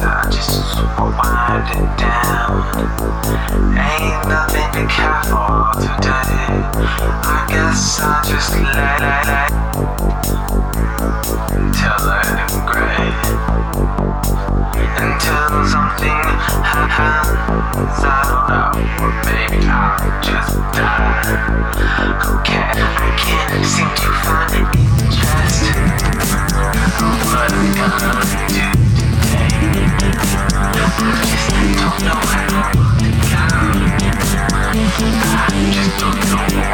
down. Ain't nothing to care for today. I guess I just lay I'm gray. Until something happens, I don't know. Maybe I'll just die. Okay, I can't seem to find Don't